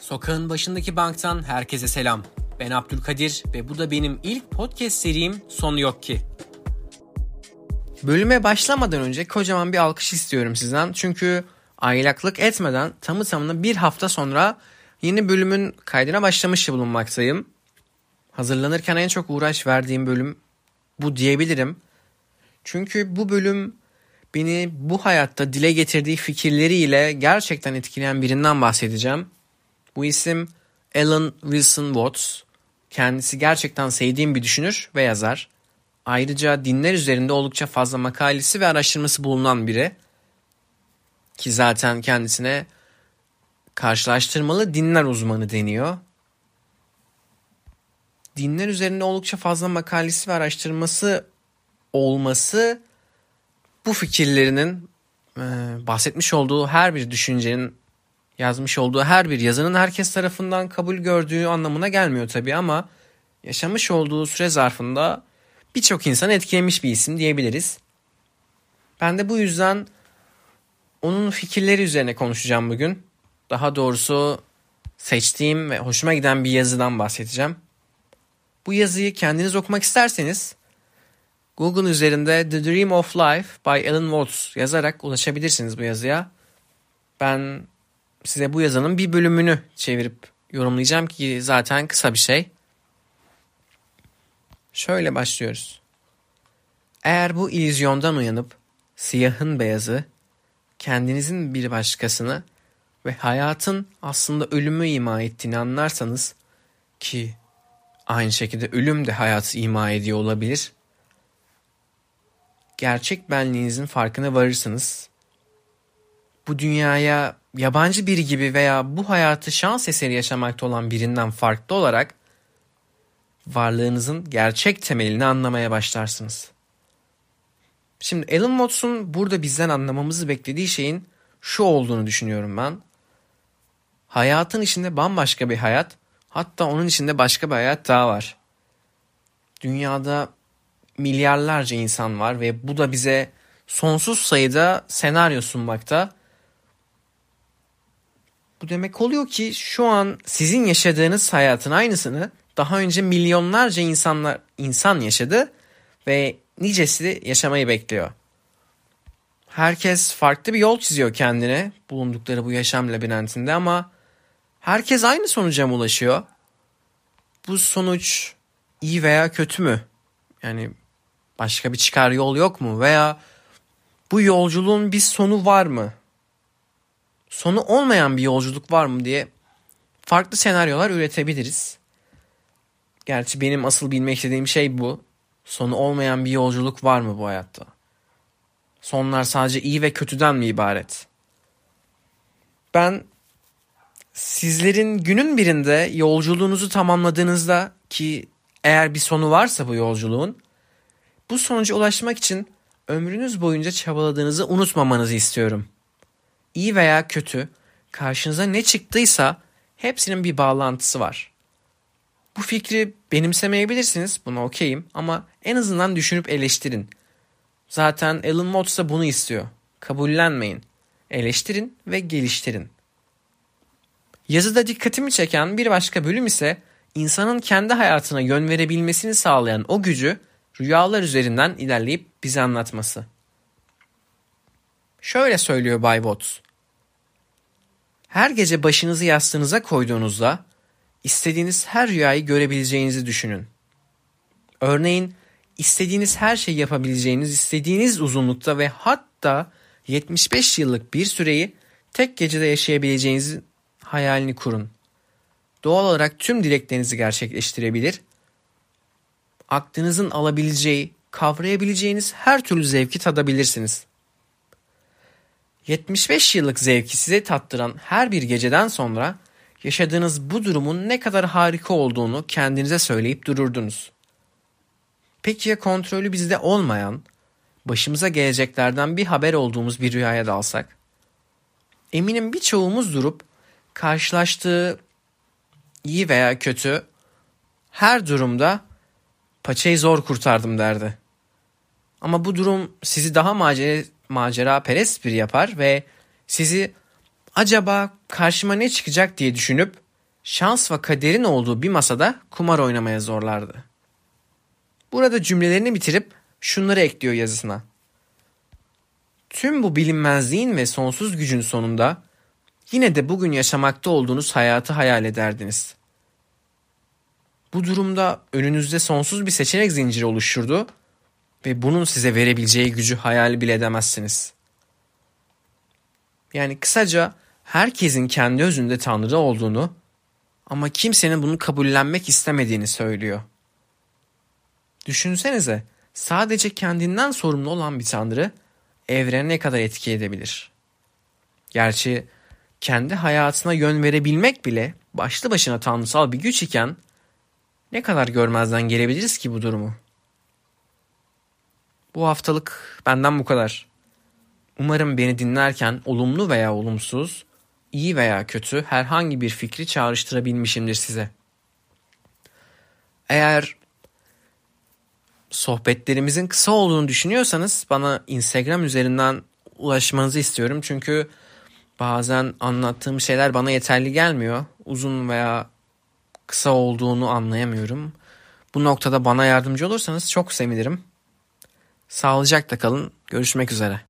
Sokağın başındaki banktan herkese selam. Ben Abdülkadir ve bu da benim ilk podcast serim Sonu Yok Ki. Bölüme başlamadan önce kocaman bir alkış istiyorum sizden. Çünkü aylaklık etmeden tamı tamına bir hafta sonra yeni bölümün kaydına başlamış bulunmaktayım. Hazırlanırken en çok uğraş verdiğim bölüm bu diyebilirim. Çünkü bu bölüm beni bu hayatta dile getirdiği fikirleriyle gerçekten etkileyen birinden bahsedeceğim. Bu isim Alan Wilson Watts. Kendisi gerçekten sevdiğim bir düşünür ve yazar. Ayrıca dinler üzerinde oldukça fazla makalesi ve araştırması bulunan biri. Ki zaten kendisine karşılaştırmalı dinler uzmanı deniyor. Dinler üzerinde oldukça fazla makalesi ve araştırması olması bu fikirlerinin bahsetmiş olduğu her bir düşüncenin yazmış olduğu her bir yazının herkes tarafından kabul gördüğü anlamına gelmiyor tabii ama yaşamış olduğu süre zarfında birçok insan etkilemiş bir isim diyebiliriz. Ben de bu yüzden onun fikirleri üzerine konuşacağım bugün. Daha doğrusu seçtiğim ve hoşuma giden bir yazıdan bahsedeceğim. Bu yazıyı kendiniz okumak isterseniz Google üzerinde The Dream of Life by Alan Watts yazarak ulaşabilirsiniz bu yazıya. Ben size bu yazının bir bölümünü çevirip yorumlayacağım ki zaten kısa bir şey. Şöyle başlıyoruz. Eğer bu illüzyondan uyanıp siyahın beyazı, kendinizin bir başkasını ve hayatın aslında ölümü ima ettiğini anlarsanız ki aynı şekilde ölüm de hayatı ima ediyor olabilir. Gerçek benliğinizin farkına varırsınız. Bu dünyaya yabancı biri gibi veya bu hayatı şans eseri yaşamakta olan birinden farklı olarak varlığınızın gerçek temelini anlamaya başlarsınız. Şimdi Alan Watts'un burada bizden anlamamızı beklediği şeyin şu olduğunu düşünüyorum ben. Hayatın içinde bambaşka bir hayat, hatta onun içinde başka bir hayat daha var. Dünyada milyarlarca insan var ve bu da bize sonsuz sayıda senaryo sunmakta bu demek oluyor ki şu an sizin yaşadığınız hayatın aynısını daha önce milyonlarca insanlar insan yaşadı ve nicesi yaşamayı bekliyor. Herkes farklı bir yol çiziyor kendine bulundukları bu yaşam labirentinde ama herkes aynı sonuca mı ulaşıyor? Bu sonuç iyi veya kötü mü? Yani başka bir çıkar yol yok mu? Veya bu yolculuğun bir sonu var mı? Sonu olmayan bir yolculuk var mı diye farklı senaryolar üretebiliriz. Gerçi benim asıl bilmek istediğim şey bu. Sonu olmayan bir yolculuk var mı bu hayatta? Sonlar sadece iyi ve kötüden mi ibaret? Ben sizlerin günün birinde yolculuğunuzu tamamladığınızda ki eğer bir sonu varsa bu yolculuğun bu sonuca ulaşmak için ömrünüz boyunca çabaladığınızı unutmamanızı istiyorum iyi veya kötü, karşınıza ne çıktıysa hepsinin bir bağlantısı var. Bu fikri benimsemeyebilirsiniz, buna okeyim ama en azından düşünüp eleştirin. Zaten Alan Watts da bunu istiyor. Kabullenmeyin, eleştirin ve geliştirin. Yazıda dikkatimi çeken bir başka bölüm ise insanın kendi hayatına yön verebilmesini sağlayan o gücü rüyalar üzerinden ilerleyip bize anlatması. Şöyle söylüyor Bay Watts. Her gece başınızı yastığınıza koyduğunuzda istediğiniz her rüyayı görebileceğinizi düşünün. Örneğin istediğiniz her şeyi yapabileceğiniz istediğiniz uzunlukta ve hatta 75 yıllık bir süreyi tek gecede yaşayabileceğiniz hayalini kurun. Doğal olarak tüm dileklerinizi gerçekleştirebilir. Aklınızın alabileceği, kavrayabileceğiniz her türlü zevki tadabilirsiniz. 75 yıllık zevki size tattıran her bir geceden sonra yaşadığınız bu durumun ne kadar harika olduğunu kendinize söyleyip dururdunuz. Peki ya kontrolü bizde olmayan, başımıza geleceklerden bir haber olduğumuz bir rüyaya dalsak? Eminim birçoğumuz durup karşılaştığı iyi veya kötü her durumda paçayı zor kurtardım derdi. Ama bu durum sizi daha macera, macera perest bir yapar ve sizi acaba karşıma ne çıkacak diye düşünüp şans ve kaderin olduğu bir masada kumar oynamaya zorlardı. Burada cümlelerini bitirip şunları ekliyor yazısına. Tüm bu bilinmezliğin ve sonsuz gücün sonunda yine de bugün yaşamakta olduğunuz hayatı hayal ederdiniz. Bu durumda önünüzde sonsuz bir seçenek zinciri oluşurdu ve bunun size verebileceği gücü hayal bile edemezsiniz. Yani kısaca herkesin kendi özünde Tanrı olduğunu ama kimsenin bunu kabullenmek istemediğini söylüyor. Düşünsenize sadece kendinden sorumlu olan bir Tanrı evrene ne kadar etki edebilir? Gerçi kendi hayatına yön verebilmek bile başlı başına tanrısal bir güç iken ne kadar görmezden gelebiliriz ki bu durumu? Bu haftalık benden bu kadar. Umarım beni dinlerken olumlu veya olumsuz, iyi veya kötü herhangi bir fikri çağrıştırabilmişimdir size. Eğer sohbetlerimizin kısa olduğunu düşünüyorsanız bana Instagram üzerinden ulaşmanızı istiyorum. Çünkü bazen anlattığım şeyler bana yeterli gelmiyor. Uzun veya kısa olduğunu anlayamıyorum. Bu noktada bana yardımcı olursanız çok sevinirim. Sağlıcakla kalın. Görüşmek üzere.